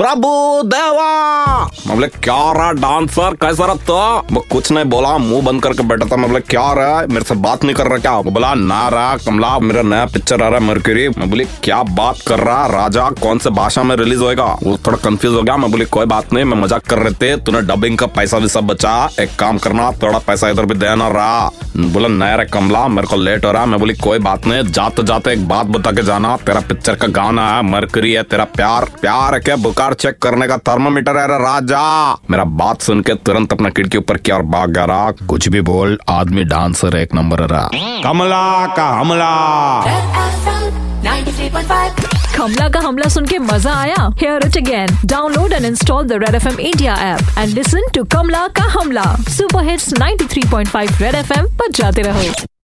प्रभु देवा। मैं बोले, क्या रहा डांसर? कैसा रहा तो? मैं कुछ नहीं बोला, मुँह बंद करके बैठा था। मैं बोले, क्या रहा मेरे से बात नहीं कर रहा क्या? बोला, ना रहा, कमला, मेरा नया पिक्चर आ रहा है मरकरी मैं बोली, क्या बात कर रहा राजा, कौन से भाषा में रिलीज़ होएगा? वो थोड़ा कंफ्यूज हो गया। मैं बोली, कोई बात नहीं, मैं मज़ाक कर रहे थे, तूने डबिंग का पैसा भी सब बचा। एक काम करना, थोड़ा पैसा इधर भी देना रहा। बोला, नया रे कमला, मेरे को लेट हो रहा मैं बोली, कोई बात नहीं जाते जाते एक बात बता के जाना। तेरा पिक्चर का गाना है मरकरी है, तेरा प्यार प्यार है क्या बुखार चेक करने का थर्मोमीटर है, राजा। मेरा बात सुन के तुरंत अपना खिड़की ऊपर किया और भाग गया कुछ भी बोल, आदमी डांसर एक नंबर कमला का हमला। कमला का हमला सुन के मज़ा आया? Hear it again download and install the red F M India app and listen to Kamla का हमला super hits 93.5 red F M पर जाते रहो।